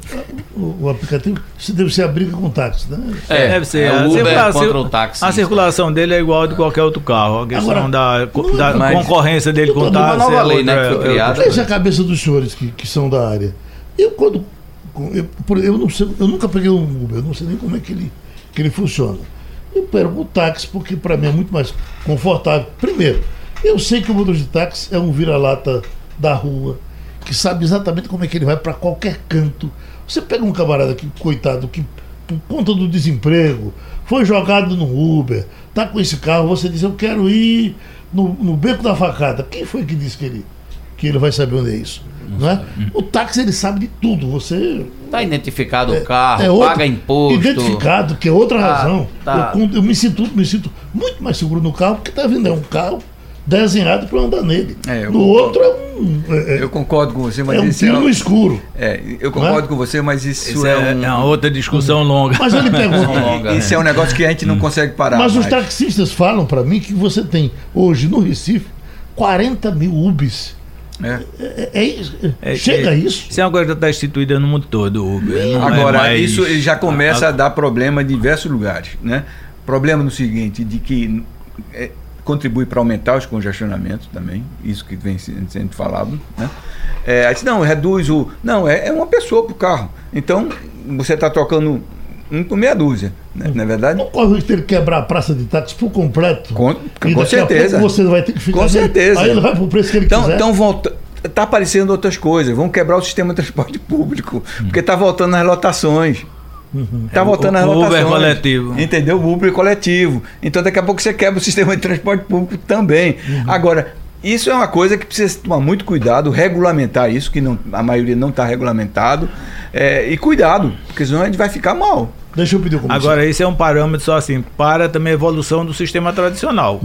o- o aplicativo se deve ser a briga com o táxi, né? É, Deve ser. é a o Uber circulação- contra o táxi. A circulação dele é igual a de qualquer outro carro. A questão Agora, da, não- da mas- concorrência dele com o Uma táxi. nova é lei, né, que foi é criada. Veja a cabeça dos senhores que, que são da área. Eu quando. Eu, eu não sei, eu nunca peguei um Uber, eu não sei nem como é que ele, que ele funciona. Eu pego o táxi porque para mim é muito mais confortável. Primeiro, eu sei que o motorista de táxi é um vira-lata da rua, que sabe exatamente como é que ele vai para qualquer canto. Você pega um camarada que, coitado, que por conta do desemprego, foi jogado no Uber, tá com esse carro, você diz, eu quero ir no, no beco da facada. Quem foi que disse que ele, que ele vai saber onde é isso? Não é? O táxi ele sabe de tudo. Você Tá identificado é- o carro, é outro- paga imposto. Identificado, que é outra Tá, razão. tá. Eu, eu me, sinto, me sinto muito mais seguro no carro, porque tá vendo, é um carro desenhado para andar nele. É, no concordo. outro é um. É, é- Eu concordo com você, mas é um isso tiro é, no escuro. é, eu concordo é? com você, mas isso, Isso é, é, um, é uma outra discussão longa. Mas ele pergunta. longa, isso é um negócio que a gente não consegue parar. Mas os mais. taxistas falam para mim que você tem hoje no Recife 40 mil UBs. É. É, é isso? É, Chega é, a isso? Isso é uma coisa que está instituída no mundo todo, Uber. é Agora, mais- isso já começa a, a- dar problema em diversos lugares. Né? Problema no seguinte, de que é, contribui para aumentar os congestionamentos também, isso que vem sendo falado. Né? É, aí diz, não, reduz o. Não, é, é uma pessoa para o carro. Então, você está trocando um por meia dúzia? Não é verdade? Não corre o risco dele quebrar a praça de táxi por completo. Com, E com certeza. pouco você vai ter que ficar. Com nele. certeza. Aí ele vai pro preço que ele Então, quiser. então volta, tá aparecendo outras coisas. Vão quebrar o sistema de transporte público, porque tá voltando nas lotações. Tá voltando nas o Uber lotações. coletivo. Entendeu? O Uber coletivo. Então daqui a pouco você quebra o sistema de transporte público também. Agora, isso é uma coisa que precisa tomar muito cuidado, regulamentar isso, que não, a maioria não está regulamentado. é, e cuidado, porque senão a gente vai ficar mal. Deixa eu pedir o comissário. Agora, esse é um parâmetro só assim, para também a evolução do sistema tradicional.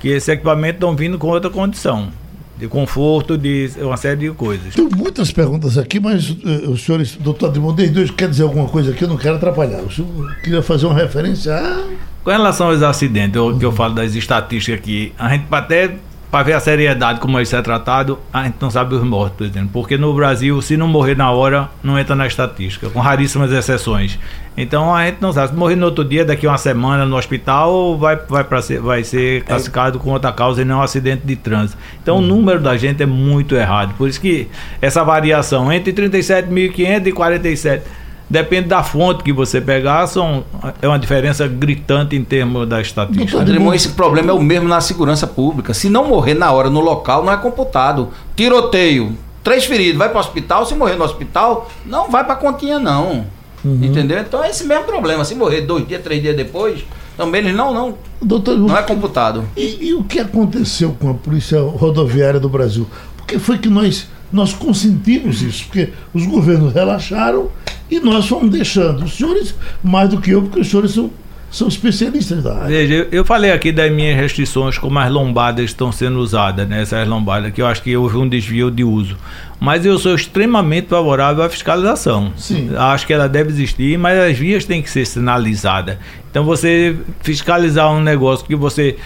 Que esses equipamentos estão vindo com outra condição. De conforto, de uma série de coisas. Tem muitas perguntas aqui, mas eh, os senhores, doutor Adrimondei, Deus quer dizer alguma coisa aqui? Eu não quero atrapalhar. O senhor queria fazer uma referência a. Com relação aos acidentes, eu, que eu falo das estatísticas aqui, a gente até para ver a seriedade como isso é tratado, a gente não sabe os mortos, por exemplo. Porque no Brasil, se não morrer na hora, não entra na estatística, com raríssimas exceções. Então a gente não sabe. Se morrer no outro dia, daqui a uma semana no hospital, vai, vai, pra ser, vai ser classificado com outra causa e não um acidente de trânsito. Então o número da gente é muito errado. Por isso que essa variação entre 37.500 e 47 Depende da fonte que você pegar, são, é uma diferença gritante em termos da estatística. Doutor, Adrimão, esse problema é o mesmo na segurança pública. Se não morrer na hora no local, não é computado. Tiroteio, três feridos, vai para o hospital. Se morrer no hospital, não vai para continha, não. Entendeu? Então é esse mesmo problema. Se morrer dois dias, três dias depois, também eles não, não, Doutor, não é computado. e, e o que aconteceu com a Polícia Rodoviária do Brasil? Por que foi que nós, nós consentimos isso? Porque os governos relaxaram e nós fomos deixando. Os senhores, mais do que eu, porque os senhores são, são especialistas da área. Veja, eu- eu falei aqui das minhas restrições, como as lombadas estão sendo usadas, né? Essas lombadas, que eu acho que houve um desvio de uso. Mas eu sou extremamente favorável à fiscalização. Sim. Acho que ela deve existir, mas as vias têm que ser sinalizadas. Então você fiscalizar um negócio que você.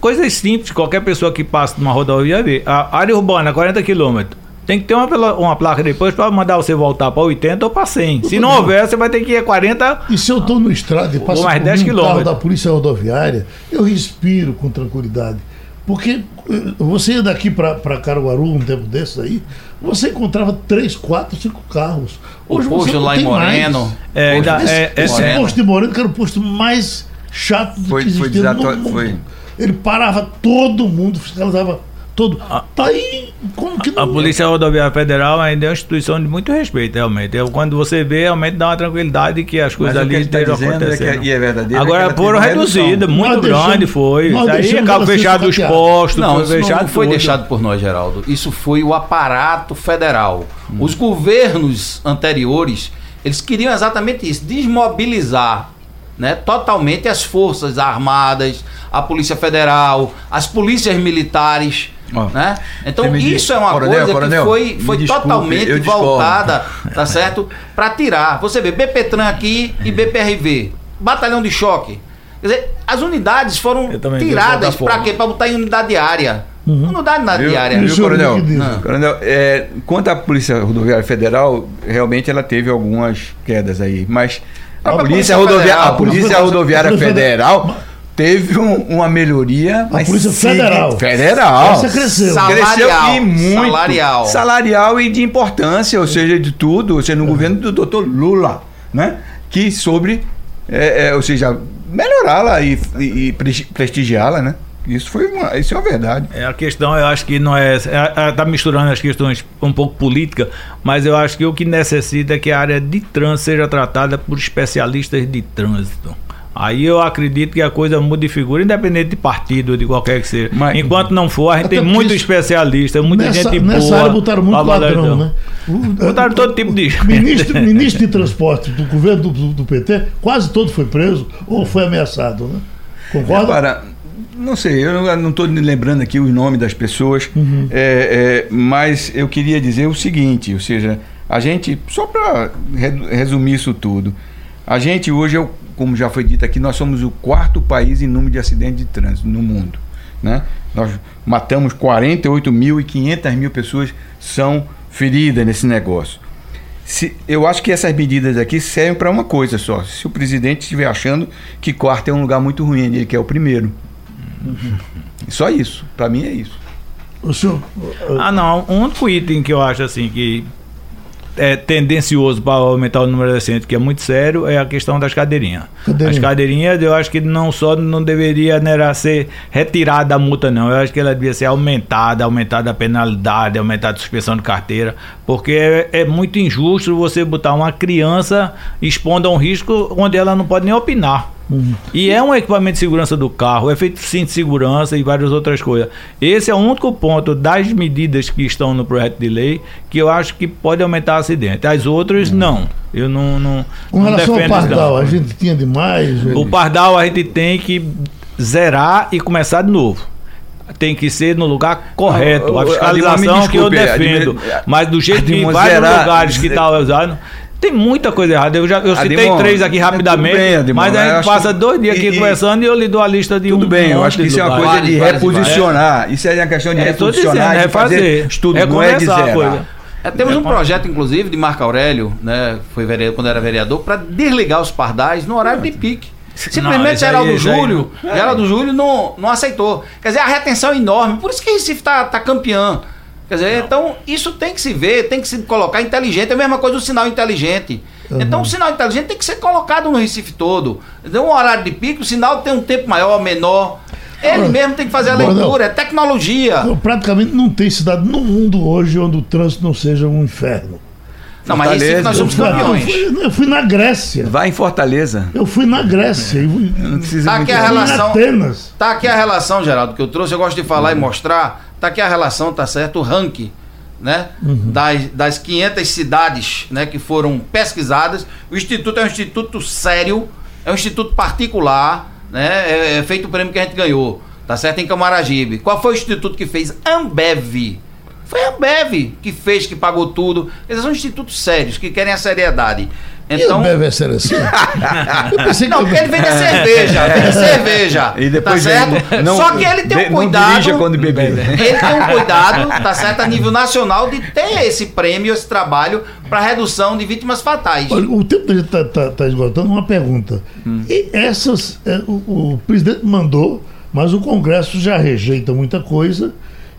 Coisas simples, qualquer pessoa que passa numa rodovia vê. A área urbana, 40 quilômetros. Tem que ter uma, uma placa depois para mandar você voltar para 80 ou para 100. Se não houver, você vai ter que ir a 40 E se eu estou no estrada e passo mais por 10 mim um carro quilômetros. da Polícia Rodoviária, eu respiro com tranquilidade. Porque eh, você ia daqui para Caruaru um tempo desses aí, você encontrava três, quatro, cinco carros. O você posto não lá em tem mais. Moreno. É, ainda- Esse, é- é- esse Moreno. posto de Moreno, que era o posto mais chato do Foi- que foi existia no desatua- mundo. foi- Ele parava todo mundo, fiscalizava todo. Tá aí, como que não... A Polícia Rodoviária Federal ainda é uma instituição de muito respeito, realmente. Eu, quando você vê, realmente dá uma tranquilidade que as coisas Mas ali tá estejam dizendo é que- acontecendo. e é verdadeiro, é que Agora ela foram teve uma redução. reduzidas, muito Nós deixamos- grande foi. aí acabou fechado os postos, Não, foi isso não fechado foi deixado por nós, Geraldo. Isso foi o aparato federal. Hum. Os governos anteriores, eles queriam exatamente isso, desmobilizar né, totalmente as forças armadas, a Polícia Federal, as polícias militares. Ó, né? Então diz- isso é uma Coronel, coisa coronel, que foi, foi desculpe, totalmente voltada, tá certo? Para tirar. Você vê BPTran aqui e BPRV, batalhão de choque. Quer dizer, as unidades foram tiradas para quê? Para botar em unidade diária. Unidade na diária. viu, é coronel? diz. Não. Coronel, é, quanto à Polícia Rodoviária Federal, realmente ela teve algumas quedas aí, mas a, A Polícia, Polícia Rodoviária, Federal, a Polícia Rodoviária Federal teve um- uma melhoria. mas Polícia Federal. Federal. Essa cresceu. Sa- Cresceu Salarial, e muito. salarial. Salarial e de importância, ou seja, de tudo, ou seja, no governo do doutor Lula, né? Que sobre, é, é, ou seja, melhorá-la e, e- e presti- prestigiá-la, né? Isso foi uma, isso é uma verdade. É, a questão, eu acho que não é. Está misturando as questões um pouco política, mas eu acho que o que necessita é que a área de trânsito seja tratada por especialistas de trânsito. Aí eu acredito que a coisa muda de figura, independente de partido, de qualquer que seja. Mas- Enquanto não for, a gente tem porque muito isso- especialista, muita nessa, gente nessa boa. área botaram muito ladrão, né? Botaram todo tipo de gente. Ministro, ministro de transporte do governo do, do- PT, quase todo foi preso ou foi ameaçado, né? Concorda? Agora, não sei, eu não estou lembrando aqui os nomes das pessoas, é, é, mas eu queria dizer o seguinte, ou seja, a gente, só para resumir isso tudo, a gente hoje, é como já foi dito aqui, nós somos o quarto país em número de acidentes de trânsito no mundo. Né? Nós matamos 48 mil e 500 mil pessoas são feridas nesse negócio. Se- eu acho que essas medidas aqui servem para uma coisa só. Se o presidente estiver achando que quarto é um lugar muito ruim, ele quer o primeiro. Só isso. Para mim é isso. O senhor. Ah, não. O único item que eu acho assim que é tendencioso para aumentar o número de acidentes, que é muito sério, é a questão das cadeirinhas. Cadeirinha. As cadeirinhas, eu acho que não só não deveria né, ser retirada a multa, não. Eu acho que ela devia ser aumentada, aumentada a penalidade, aumentada a suspensão de carteira, porque é, é muito injusto você botar uma criança expondo a um risco onde ela não pode nem opinar. E é um equipamento de segurança do carro, é feito cinto de segurança e várias outras coisas. Esse é o único ponto das medidas que estão no projeto de lei que eu acho que pode aumentar acidente. As outras, não. Eu não. não Com não relação ao Pardal, não. a gente tinha demais. O pardal a gente tem que zerar e começar de novo. Tem que ser no lugar correto. Ah, A fiscalização me que eu desculpe, defendo. Mas do jeito que em vários zerar- lugares que está usando. Tem muita coisa errada. Eu já eu citei Ademar, três aqui tudo rapidamente. bem, mas mas a gente passa que- dois dias aqui e- e- conversando e eu lhe dou a lista de um. Tudo bem, eu acho que isso é uma coisa de reposicionar. Isso é uma questão de É, reposicionar, dizendo, de fazer refazer. estudo, É não é de zerar. coisa. É, temos um projeto, inclusive, de Marco Aurélio, né? Foi vereador, quando era vereador, para desligar os pardais no horário de pique. Simplesmente aí- Geraldo aí Júlio, Geraldo Júlio não, não aceitou. Quer dizer, a retenção é enorme. Por isso que Recife tá, tá campeão. Quer dizer, então isso tem que se ver, tem que se colocar inteligente. É a mesma coisa do sinal inteligente. Então o sinal inteligente tem que ser colocado no Recife todo. Então, um horário de pico, o sinal tem um tempo maior, menor. Ele Agora, mesmo tem que fazer a leitura, é tecnologia. Não, praticamente não tem cidade no mundo hoje onde o trânsito não seja um inferno. Não, mas Recife nós Eu somos fui, eu campeões. fui- eu fui na Grécia. Vai em Fortaleza. Eu fui na Grécia. Eu fui, Não precisa Tá aqui a relação- Atenas. Tá aqui a relação, Geraldo, que eu trouxe, eu gosto de falar e mostrar. Tá aqui a relação, tá certo? O ranking, né? Das, das 500 cidades, né, que foram pesquisadas. O instituto é um instituto sério, é um instituto particular, né? É, é feito o prêmio que a gente ganhou, tá certo? Em Camaragibe. Qual foi o instituto que fez? Ambev. Foi a Ambev que fez, que pagou tudo. Eles são institutos sérios, que querem a seriedade. Então, e é ser assim? Eu pensei que não, porque ele vende cerveja, vende cerveja. E depois tá certo? não- Só que ele tem um cuidado. dirija quando beber. Ele tem um cuidado, tá certo, a nível nacional, de ter esse prêmio, esse trabalho para redução de vítimas fatais. Olha, o tempo da gente está tá, tá esgotando. Uma pergunta. E essas. é, o, o presidente mandou, mas o Congresso já rejeita muita coisa.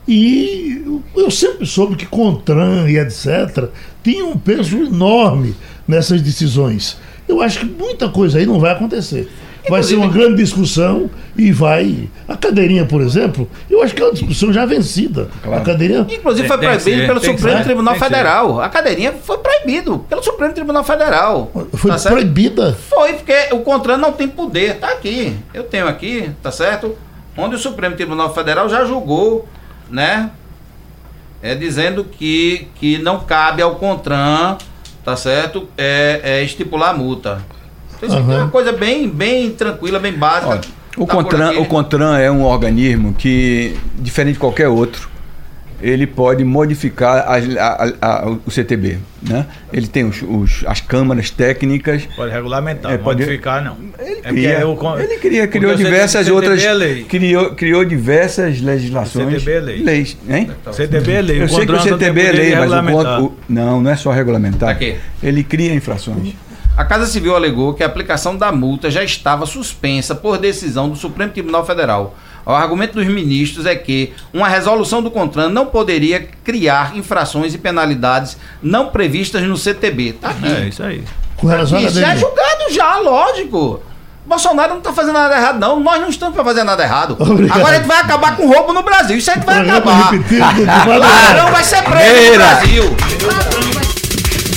E eu sempre soube que Contran e etc. tinha um peso enorme nessas decisões. Eu acho que muita coisa aí não vai acontecer. Vai ser uma grande discussão e vai. A cadeirinha, por exemplo, eu acho que é uma discussão já vencida. A cadeirinha. Inclusive foi proibido pelo Supremo ser, Tribunal tem. Federal. A cadeirinha foi proibido pelo Supremo Tribunal Federal. Foi tá certo? proibida. Foi porque o Contran não tem poder, tá aqui. Eu tenho aqui, tá certo? Onde o Supremo Tribunal Federal já julgou, né? É dizendo que, que não cabe ao Contran, tá certo? É, é estipular a multa. Então, isso aqui é uma coisa bem, bem tranquila, bem básica. Olha, o, Tá Contran, o Contran é um organismo que, diferente de qualquer outro, ele pode modificar a- a- a- o CTB. Né? Ele tem os- os- as câmaras técnicas. Pode regulamentar, É, pode- modificar não. Ele É cria, o con- ele cria, criou o CTB diversas outras. é lei. Criou, criou diversas legislações. O CTB é lei. Leis, hein? CTB é lei. Eu sei que o CTB é lei, mas o, con- o- Não, não é só regulamentar. Aqui. Ele cria infrações. A Casa Civil alegou que a aplicação da multa já estava suspensa por decisão do Supremo Tribunal Federal. O argumento dos ministros é que uma resolução do CONTRAN não poderia criar infrações e penalidades não previstas no CTB. Tá aqui. É isso aí. Isso é julgado já, lógico. Bolsonaro não está fazendo nada errado, não. Nós não estamos para fazer nada errado. Obrigado. Agora a gente vai acabar com roubo no Brasil. Isso a gente vai Programa acabar. repetido Claro, vai ser preso no Meira. Brasil.